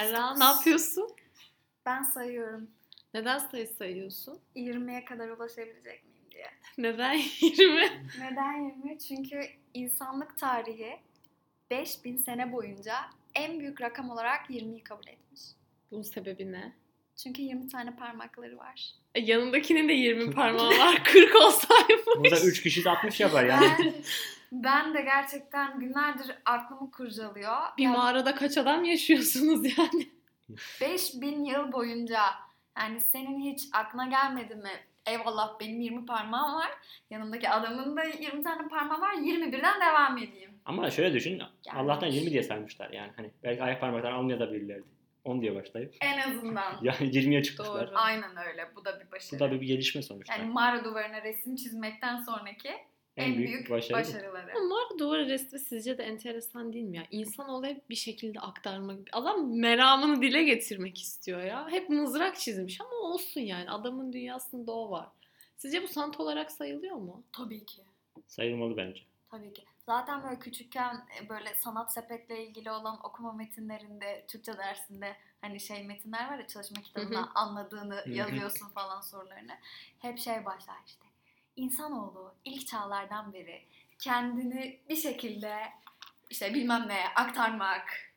Serra ne yapıyorsun? Ben sayıyorum. Neden sayı sayıyorsun? 20'ye kadar ulaşabilecek miyim diye. Neden 20? Neden 20? Çünkü insanlık tarihi 5000 sene boyunca en büyük rakam olarak 20'yi kabul etmiş. Bunun sebebi ne? Çünkü 20 tane parmakları var. E, yanındakinin de 20 parmağı var. 40 olsaymış. Burada 3 kişi de 60 yapar yani. Ben, de gerçekten günlerdir aklımı kurcalıyor. Bir Ya mağarada kaç adam yaşıyorsunuz yani? 5000 yıl boyunca yani senin hiç aklına gelmedi mi? Eyvallah benim 20 parmağım var. Yanımdaki adamın da 20 tane parmağı var. 21'den devam edeyim. Ama şöyle düşün. Yani. Allah'tan 20 diye saymışlar yani. Hani belki ayak parmaklarını almayabilirlerdi. 10 diye başlayıp. En azından. Yani 20'ye çıkmışlar. Doğru. Aynen öyle. Bu da bir Bu başarı. da bir, bir gelişme sonuçta. Yani mağara duvarına resim çizmekten sonraki en, büyük, başarı. başarıları. Ama mağara duvarı resmi sizce de enteresan değil mi ya? İnsan olayı bir şekilde aktarmak. Adam meramını dile getirmek istiyor ya. Hep mızrak çizmiş ama olsun yani. Adamın dünyasında o var. Sizce bu sanat olarak sayılıyor mu? Tabii ki. Sayılmalı bence. Tabii ki. Zaten böyle küçükken e, böyle sanat sepetle ilgili olan okuma metinlerinde, Türkçe dersinde hani şey metinler var ya çalışma hı. anladığını yazıyorsun falan sorularını. Hep şey başlar işte. İnsanoğlu ilk çağlardan beri kendini bir şekilde işte bilmem neye aktarmak.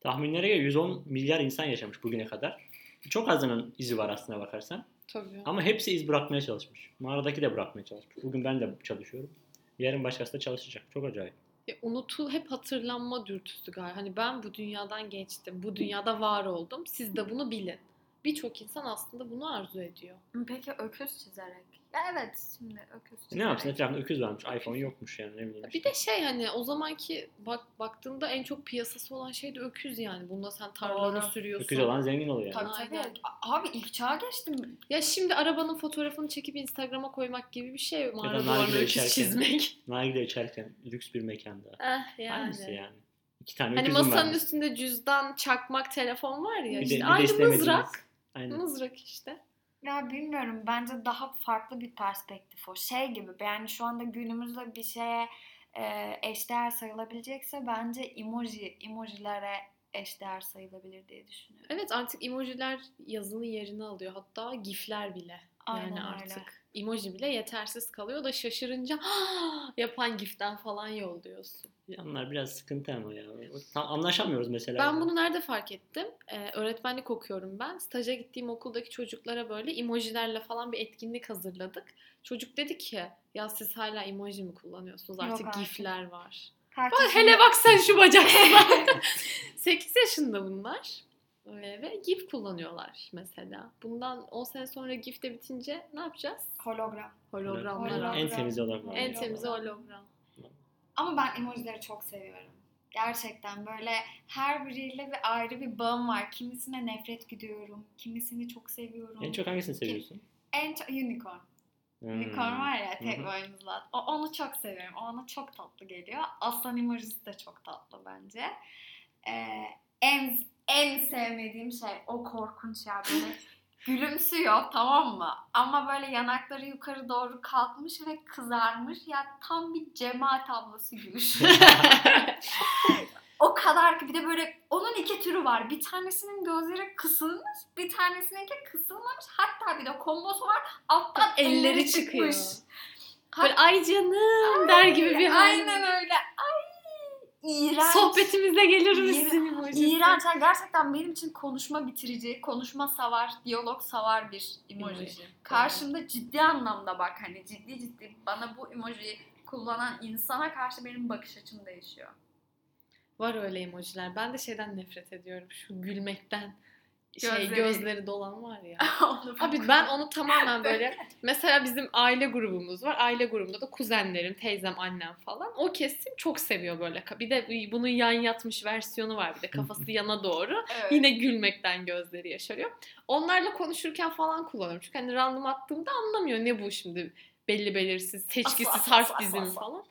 Tahminlere göre 110 milyar insan yaşamış bugüne kadar. Çok azının izi var aslına bakarsan. Tabii. Ama hepsi iz bırakmaya çalışmış. Mağaradaki de bırakmaya çalışmış. Bugün ben de çalışıyorum. Yarın başkası da çalışacak. Çok acayip. E, unutul hep hatırlanma dürtüsü galiba. Hani ben bu dünyadan geçtim. Bu dünyada var oldum. Siz de bunu bilin. Birçok insan aslında bunu arzu ediyor. Peki öküz çizerek. Ya evet şimdi öküz çizerek. Ne yapsın? Etrafında öküz varmış. iPhone yokmuş yani ne bileyim. Bir işte. de şey hani o zamanki bak baktığında en çok piyasası olan şey de öküz yani. Bunda sen Doğru. sürüyorsun. Öküz olan zengin oluyor yani. Tabii tabii. Abi ilk çağa geçtim. Ya şimdi arabanın fotoğrafını çekip Instagram'a koymak gibi bir şey mağara nargile duvarına öküz içerken. çizmek. Nargile içerken lüks bir mekanda. eh yani. Hangisi yani? İki tane Hani masanın var. üstünde cüzdan, çakmak, telefon var ya Bir de- işte bir de aynı istemediğiniz- mızrak. Aynen. Mızrak işte. Ya bilmiyorum bence daha farklı bir perspektif o. Şey gibi yani şu anda günümüzde bir şeye e, eşdeğer sayılabilecekse bence emoji, emojilere eşdeğer sayılabilir diye düşünüyorum. Evet artık emojiler yazının yerini alıyor. Hatta gifler bile. Aynen yani öyle. Emoji bile yetersiz kalıyor da şaşırınca yapan giften falan yolluyorsun. Yanlar biraz sıkıntı ama ya. Tam anlaşamıyoruz mesela. Ben bunu nerede fark ettim? Ee, öğretmenlik okuyorum ben. Staja gittiğim okuldaki çocuklara böyle emojilerle falan bir etkinlik hazırladık. Çocuk dedi ki ya siz hala emoji mi kullanıyorsunuz? Yok Artık artık. gifler var. Herkes Bak, hele bak sen şu bacaksıza. 8 yaşında bunlar. Ve GIF kullanıyorlar mesela. Bundan 10 sene sonra GIF de bitince ne yapacağız? hologram. Hologramlar. Hologram. en temiz olarak. En En hologram. hologram. Ama ben emojileri çok seviyorum. Gerçekten böyle her biriyle bir ayrı bir bağım var. Kimisine nefret gidiyorum, kimisini çok seviyorum. En çok hangisini seviyorsun? En çok unicorn. Hmm. Unicorn var ya tek boynuzlu. O, onu çok seviyorum. O ona çok tatlı geliyor. Aslan emojisi de çok tatlı bence. Ee, en en sevmediğim şey o korkunç ya böyle gülümsüyor tamam mı? Ama böyle yanakları yukarı doğru kalkmış ve kızarmış. Ya tam bir cemaat ablası gülüşü. o kadar ki bir de böyle onun iki türü var. Bir tanesinin gözleri kısılmış, bir tanesininki kısılmamış. Hatta bir de kombosu var. Alttan Elleri elleri, çıkıyor. çıkmış. Böyle ay canım der gibi bir hal. Aynen öyle. İğrenç. Sohbetimize gelir misin İğrenç. Yani gerçekten benim için konuşma bitirici, konuşma savar, diyalog savar bir emoji. Emoji. Karşımda ciddi anlamda bak hani ciddi ciddi bana bu emojiyi kullanan insana karşı benim bakış açım değişiyor. Var öyle emojiler. Ben de şeyden nefret ediyorum. Şu gülmekten şey Gözleri- gözleri dolan var ya. Abi ben onu tamamen böyle mesela bizim aile grubumuz var. Aile grubunda da kuzenlerim, teyzem, annem falan. O kesim çok seviyor böyle. Bir de bunun yan yatmış versiyonu var bir de kafası yana doğru. Evet. Yine gülmekten gözleri yaşarıyor. Onlarla konuşurken falan kullanıyorum. Çünkü hani random attığımda anlamıyor ne bu şimdi belli belirsiz, seçkisiz Asla, harf asla, dizimi asla. falan.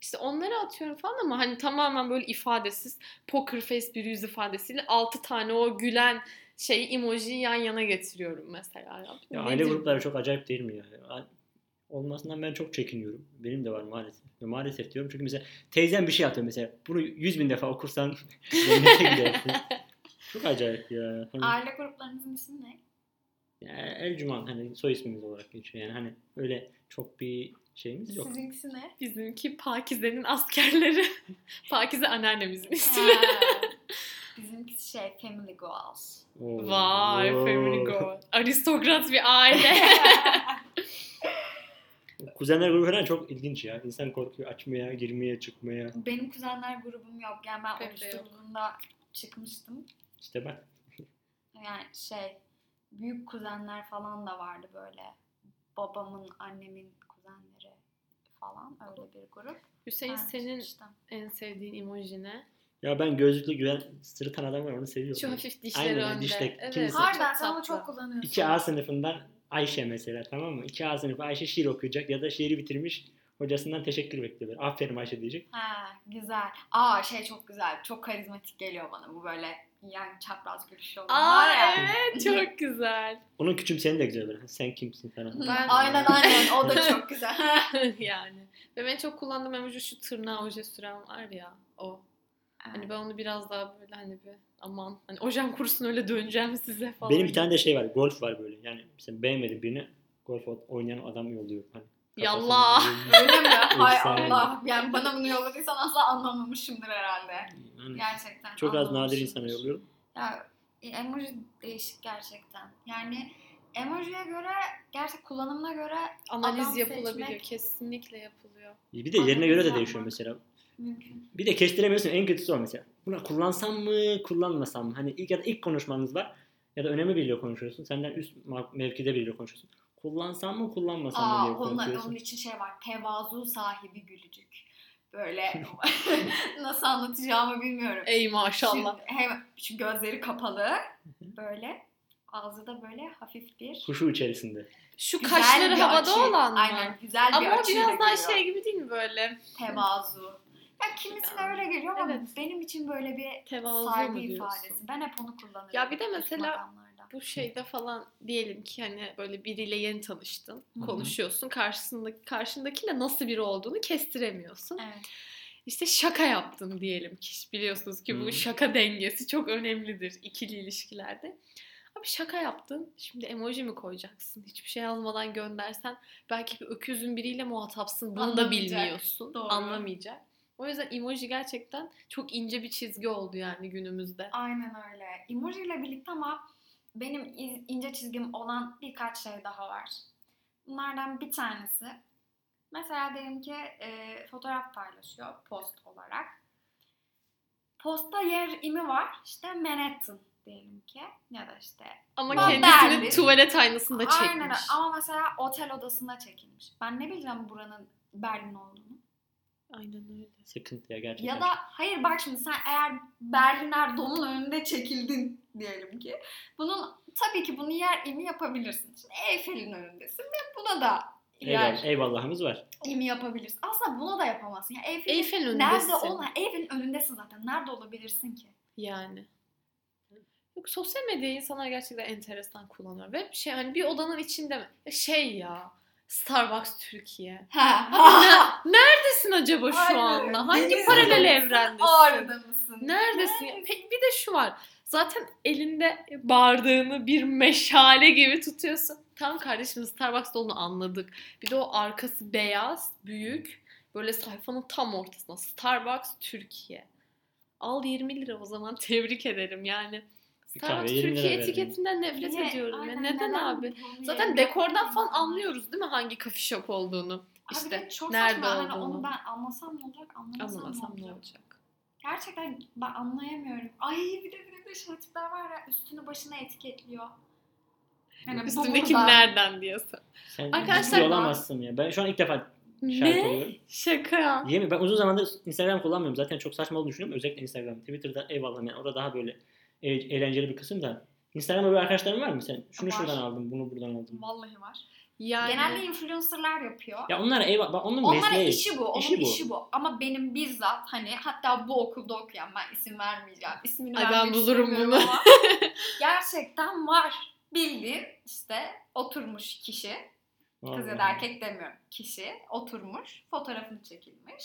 İşte onları atıyorum falan ama hani tamamen böyle ifadesiz poker face bir yüz ifadesiyle 6 tane o gülen şey emojiyi yan yana getiriyorum mesela. Ya, Ya aile grupları çok acayip değil mi ya? Olmasından ben çok çekiniyorum. Benim de var maalesef. Ve maalesef diyorum çünkü mesela teyzem bir şey atıyor mesela. Bunu 100 bin defa okursan cennete gidersin. Çok acayip ya. Hani, Aile gruplarınızın ismi ne? ya Elcuman hani soy ismimiz olarak geçiyor. Yani hani öyle çok bir şeyimiz yok. Sizinkisi ne? Bizimki Pakize'nin askerleri. Pakize anneannemizin ismi. Bizimkisi şey Family Goals. Oo. Vay Oo. family goal. Aristokrat bir aile. Kuzenler grubu falan çok ilginç ya. İnsan korkuyor açmaya, girmeye, çıkmaya. Benim kuzenler grubum yok. Yani ben Benim de yok. oluşturduğumda çıkmıştım. İşte bak. Yani şey büyük kuzenler falan da vardı böyle. Babamın, annemin kuzenleri falan öyle bir grup. Hüseyin Ben senin çıkmıştım. en sevdiğin emoji ne? Ya ben gözlüklü güven sırıtan adam var onu seviyorum. Şu hafif dişleri Aynen, önde. dişle- evet. kimisi- Harbiden sen onu çok kullanıyorsun. 2A sınıfından Ayşe mesela tamam mı? 2A sınıfı Ayşe şiir okuyacak ya da şiiri bitirmiş hocasından teşekkür bekliyor. Aferin Ayşe diyecek. Ha güzel. Aa şey çok güzel. Çok karizmatik geliyor bana bu böyle yani çapraz gülüşü olan Aa var ya. evet çok güzel. Onun küçümseni de güzel böyle. Sen kimsin falan. Ben- Aynen aynen o da çok güzel. yani. Ve ben çok kullandığım emoji şu tırnağa oje süren var ya o. Hani ben onu biraz daha böyle hani bir aman hani ojem kurusun öyle döneceğim size falan. Benim bir tane de şey var. Golf var böyle. Yani mesela beğenmedim birini golf oynayan adam yolluyor. Hani Yallah. Öyle mi? Hay. Allah. Yani bana bunu yolladıysan asla anlamamışımdır herhalde. Yani Gerçekten. çok az nadir insana yolluyorum. Ya e, emoji değişik gerçekten. Yani emojiye göre, gerçek kullanımına göre Analiz yapılabiliyor. seçmek- Kesinlikle yapılıyor. Bir de yerine göre de değişiyor mesela. Mümkün. Bir de kestiremiyorsun en kötüsü o mesela. Buna kullansam mı kullanmasam mı? Hani ilk ya da ilk konuşmanız var ya da önemli biriyle konuşuyorsun. Senden üst mevkide biriyle konuşuyorsun. Kullansam mı kullanmasam mı Aa, diye onun, onun için şey var. Tevazu sahibi gülücük. Böyle nasıl anlatacağımı bilmiyorum. Ey maşallah. Şu, hem, şu gözleri kapalı. Böyle. Ağzı da böyle hafif bir. Huşu içerisinde. Şu güzel kaşları havada açı. olan mı? Aynen güzel bir Ama o biraz daha şey gibi değil mi böyle? Tevazu. Ya kimisine öyle geliyor ama Evet. benim için böyle bir Tevazu saygı ifadesi. Ben hep onu kullanırım. Ya bir de mesela. Bu şeyde falan diyelim ki hani böyle biriyle yeni tanıştın, Hı hı. konuşuyorsun. Karşısındaki karşındakiyle nasıl biri olduğunu kestiremiyorsun. Evet. İşte şaka yaptın diyelim ki biliyorsunuz ki bu şaka dengesi çok önemlidir ikili ilişkilerde. Abi şaka yaptın. Şimdi emoji mi koyacaksın? Hiçbir şey yazmadan göndersen belki bir öküzün biriyle muhatapsın. Bunu da Anlamayacak. bilmiyorsun. Doğru. Anlamayacak. O yüzden emoji gerçekten çok ince bir çizgi oldu yani günümüzde. Aynen öyle. Emoji ile birlikte ama benim ince çizgim olan birkaç şey daha var. Bunlardan bir tanesi mesela diyelim ki e, fotoğraf paylaşıyor post olarak. Postta yer imi var. İşte Manhattan diyelim ki ya da işte Ama kendisini Berlin. tuvalet aynasında çekmiş. Aynen ama mesela otel odasında çekilmiş. Ben ne bileceğim buranın Berlin olduğunu. Aynen öyle. Sıkıntı ya gerçekten. Ya da hayır bak şimdi sen eğer Berliner Dom'un önünde çekildin diyelim ki. Bunun tabii ki bunu yer imi yapabilirsin. Şimdi Eyfel'in önündesin ve buna da yer Eyvallah, eyvallahımız var. imi yapabilirsin. Aslında buna da yapamazsın. Yani Eyfel'in Eyfel'in nerede önündesin. ol? Eyfel'in önündesin zaten. Nerede olabilirsin ki? Yani. Yok sosyal medyayı insanlar gerçekten enteresan kullanıyor. Ve şey hani bir odanın içinde mi? Şey ya Starbucks Türkiye. Neredesin acaba şu Aynen. anda? Hangi Denizli'de paralel evrendesin? Ağrı'da mısın? Neredesin? ya? Peki bir de şu var. Zaten elinde bardağını bir meşale gibi tutuyorsun. Tamam kardeşim Starbucks'ta onu anladık. Bir de o arkası beyaz, büyük. Böyle sayfanın tam ortasında. Starbucks Türkiye. Al 20 lira o zaman tebrik ederim yani. Bir kahve 20 lira Türkiye etiketinden nefret Niye? ediyorum ya. Aynen, Neden, abi? bunu Zaten yer dekordan falan anlıyoruz değil mi hangi coffee shop olduğunu? Abi İşte de çok nerede saçma. Hani olduğunu. onu ben anlasam ne olacak, anlamasam, Anlamasam ne olacak? Gerçekten ben anlayamıyorum. Ay bir de bir de şey tipler var ya üstünü başına etiketliyor. Yani Üstündeki burada. nereden diyorsun. Sen Arkadaşlar- ciddi olamazsın ya. Ben şu an ilk defa şahit Ne? oluyorum. Şaka. Yemin ben uzun zamandır Instagram kullanmıyorum. Zaten çok saçma olduğunu düşünüyorum. Özellikle Instagram. Twitter'da eyvallah yani orada daha böyle eğlenceli bir kısım da. Instagram'da böyle arkadaşların var mı sen? Şunu Var. şuradan aldım, bunu buradan aldım. Vallahi var. Yani Genelde influencerlar yapıyor. Ya onlar eyvallah, onun Onların mesleği. işi bu, onun İşi işi bu. bu. Ama benim bizzat hani hatta bu okulda okuyan ben isim vermeyeceğim. İsmini Ay ben bulurum bunu. ama gerçekten var. Bildiğin işte oturmuş kişi, kız ya da Vallahi. erkek demiyorum, kişi oturmuş, fotoğrafını çekilmiş.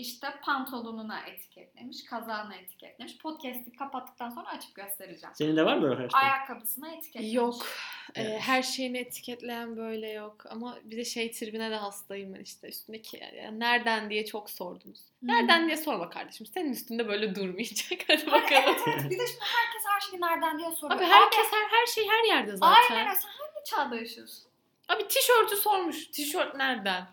İşte pantolonuna etiketlemiş, kazağına etiketlemiş. Podcast'i kapattıktan sonra açıp göstereceğim. Senin de var mı böyle arkadaşlar? Ayakkabısına etiketlemiş. Yok. Ee, Evet. her şeyini etiketleyen böyle yok. Ama bir de şey tribine de hastayım ben işte. Üstündeki yani nereden diye çok sordunuz. Hmm. Nereden diye sorma kardeşim. Senin üstünde böyle durmayacak. Hadi bakalım. evet evet bir de şimdi herkes her şeyi nereden diye soruyor. Abi herkes her, her şey her yerde zaten. Aynen öyle. Sen hangi çağda yaşıyorsun? Abi tişörtü sormuş. Tişört nereden?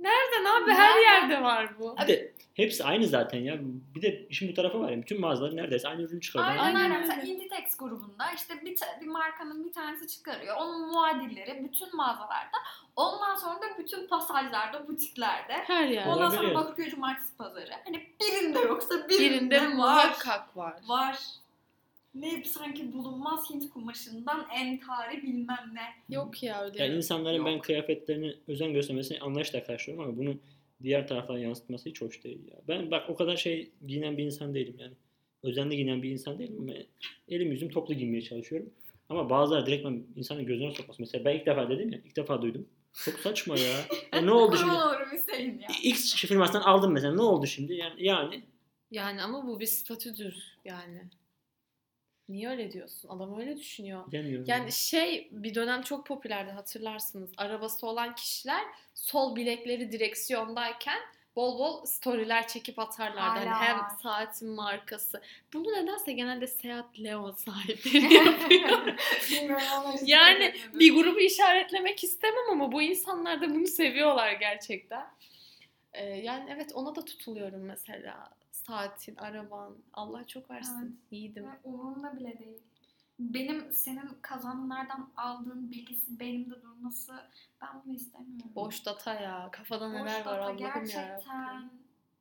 Nereden abi? Her Nereden? yerde var bu. Bir de hepsi aynı zaten ya. Bir de işin bu tarafı var ya. Bütün mağazalar neredeyse aynı ürünü çıkarıyor. Aynen Aynen. Mesela Inditex grubunda işte bir, ta- bir markanın bir tanesi çıkarıyor. Onun muadilleri bütün mağazalarda. Ondan sonra da bütün pasajlarda, butiklerde. Her yerde. Ondan sonra. Bakırköy Cumartesi Pazarı. Hani birinde yoksa birinde, Birinde var. muhakkak var. Var. Ne sanki bulunmaz Hint kumaşından entari bilmem ne. Yok ya öyle. Yani insanların ben Yok. kıyafetlerine özen göstermesini anlayışla karşılıyorum ama bunu diğer taraftan yansıtması hiç hoş değil ya. Ben bak o kadar şey giyinen bir insan değilim yani. Özenli giyinen bir insan değilim ama elim yüzüm toplu giymeye çalışıyorum. Ama bazıları direkt insanın gözüne sokması. Mesela ben ilk defa dedim ya, ilk defa duydum. Çok saçma ya. ya ne oldu şimdi? Hüseyin ya. X firmasından aldım mesela. Ne oldu şimdi? Yani, yani Yani ama bu bir statüdür yani. Niye öyle diyorsun? Adam öyle düşünüyor. bilemiyorum. Yani şey bir dönem çok popülerdi hatırlarsınız. Arabası olan kişiler sol bilekleri direksiyondayken bol bol storyler çekip atarlardı. Hani Hala hem var. saatin markası. Bunu nedense genelde Seat Leo sahipleri yapıyor. Bilmiyorum yani bir grubu işaretlemek istemem ama bu insanlar da bunu seviyorlar gerçekten. Ee, yani evet ona da tutuluyorum mesela. Saatin, araban. Allah çok versin. Evet. Yiğidim. Ve umurumda bile değil. Benim senin kazanı nereden aldığın bilgisi beynimde durması ben bunu istemiyorum. Boş data ya. Kafada Boş neler var data Allah'ım ya. gerçekten.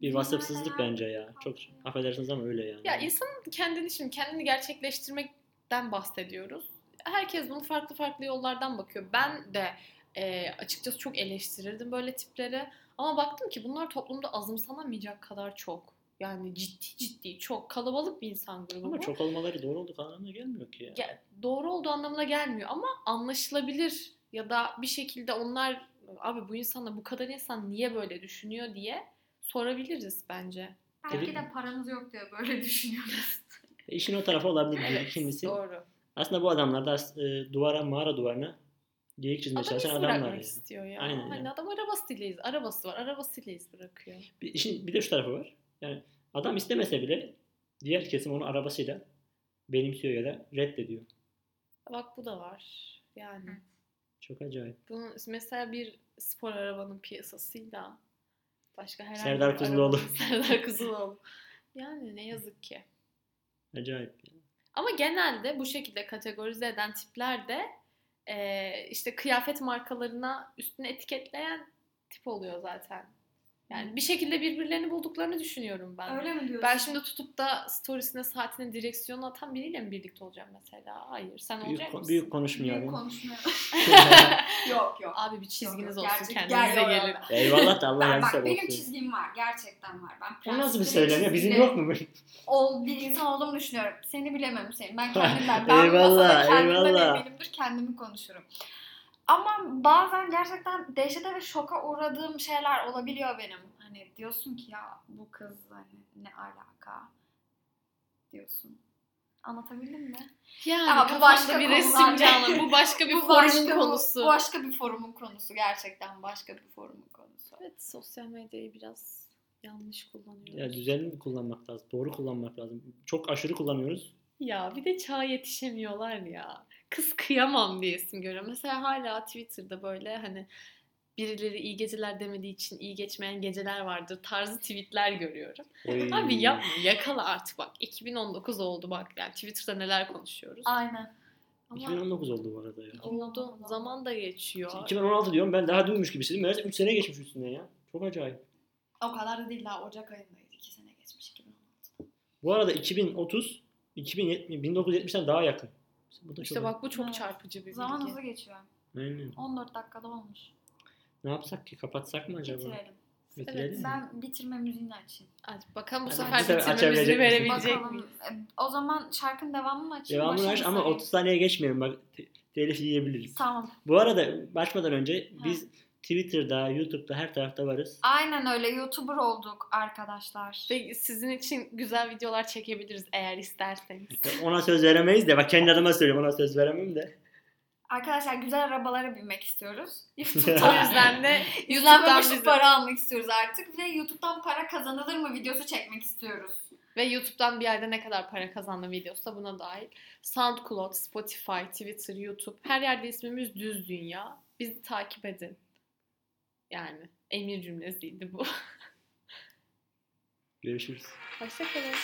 bir vasıfsızlık bence ya. Çok yapıyor? affedersiniz ama öyle yani. Ya insanın kendini şimdi kendini gerçekleştirmekten bahsediyoruz. Herkes bunu farklı farklı yollardan bakıyor. Ben de e, açıkçası çok eleştirirdim böyle tipleri. Ama baktım ki bunlar toplumda azımsanamayacak kadar çok. Yani ciddi ciddi çok kalabalık bir insan grubu. Ama bu. çok olmaları doğru olduğu anlamına gelmiyor ki ya. Ya, doğru olduğu anlamına gelmiyor ama anlaşılabilir ya da bir şekilde onlar abi bu insanla bu kadar insan niye böyle düşünüyor diye sorabiliriz bence. Belki de paramız yok diye böyle düşünüyoruz. E, işin o tarafı olabilir. Evet, Kimisi. Doğru. Aslında bu adamlar da e, duvara, mağara duvarına geyik çizmeye Adam çalışan adamlar. ya. istiyor ya. Aynen hani ya. adam arabasıyla iz, arabası var, arabasıyla iz bırakıyor. Bir, işin bir de şu tarafı var. Yani adam istemese bile diğer kesim onu arabasıyla benimsiyor ya da reddediyor. Bak bu da var. Yani Çok acayip. bunun mesela bir spor arabanın piyasasıyla başka herhangi Serdar bir Kuzuloğlu. Serdar Kuzuloğlu. Yani ne yazık ki. Acayip. Ama genelde bu şekilde kategorize eden tipler de eee, işte kıyafet markalarına üstüne etiketleyen tip oluyor zaten. Yani bir şekilde birbirlerini bulduklarını düşünüyorum ben. Öyle mi diyorsun? Ben şimdi tutup da storiesine saatine direksiyonu atan biriyle mi birlikte olacağım mesela? Hayır. Sen Büyük, olacak ko- mısın? büyük Büyük konuşmayalım. konuşmayalım. yok yok. Abi bir çizginiz Yok, olsun gerçek- kendinize gel- gelin. Eyvallah da Allah Ben, bak benim olsun. çizgim var. Gerçekten var. Ben O nasıl bir söylem ya? Bizim yok mu? Ol, bir insan olduğumu düşünüyorum. Seni bilemem Hüseyin. Ben kendimden. Ben Eyvallah, masada kendimden eyvallah. eminimdir. Kendimi konuşurum. Ama bazen gerçekten dehşete ve şoka uğradığım şeyler olabiliyor benim. Hani diyorsun ki ya bu kız hani ne alaka diyorsun. Anlatabildim mi? Yani Ama bu başka bir resim canlı. Bu başka bir Bu forumun başka- konusu. Bu başka bir forumun konusu. Gerçekten başka bir forumun konusu. Evet sosyal medyayı biraz yanlış kullanıyoruz. Ya düzenli kullanmak lazım. Doğru kullanmak lazım. Çok aşırı kullanıyoruz. Ya bir de çağa yetişemiyorlar ya. Kız kıyamam diye isim görüyorum. Mesela hala Twitter'da böyle hani birileri iyi geceler demediği için iyi geçmeyen geceler vardır tarzı tweetler görüyorum. Oy. Abi yapma yakala artık bak. 2019 oldu bak yani Twitter'da neler konuşuyoruz. Aynen. Ama 2019 oldu bu arada ya. oldu zaman da geçiyor. 2016 diyorum ben daha dünmüş gibi hissediyorum. Meğerse 3 sene geçmiş üstünden ya. Çok acayip. O kadar da değil daha Ocak ayındaydı. İki sene geçmiş 2016. Bu arada 2030 2070, 1970'ten daha yakın. Bu da İşte çok bak bu çok Evet. çarpıcı bir Zaman bilgi. hızlı geçiyor. Aynen. 14 dakikada olmuş. Ne yapsak ki? Kapatsak mı acaba? Bitirelim. Bitirelim mi? Ben bitirme müziğini açayım. Hadi bakalım bu Hadi sefer bu sefer bitirme açabilecek müziği misin? verebilecek Bakalım. miyiz? E, O zaman şarkının devamını mı açayım? Devamını aç ama sayayım? 30 saniye geçmeyelim bak te- telif yiyebiliriz. Tamam. Bu arada başmadan önce biz Twitter'da, YouTube'da her tarafta varız. Aynen öyle YouTuber olduk arkadaşlar. Ve sizin için güzel videolar çekebiliriz eğer isterseniz. Ona söz veremeyiz de bak kendi adıma söylüyorum ona söz veremem de. Arkadaşlar güzel arabalara binmek istiyoruz. o yüzden de YouTube'dan bizi- para almak istiyoruz artık ve YouTube'dan para kazanılır mı videosu çekmek istiyoruz. Ve YouTube'dan bir yerde ne kadar para kazandı videosu da buna dahil. SoundCloud, Spotify, Twitter, YouTube her yerde ismimiz Düz Dünya. Bizi takip edin. Yani emir cümlesiydi bu. Görüşürüz. Hoşçakalın.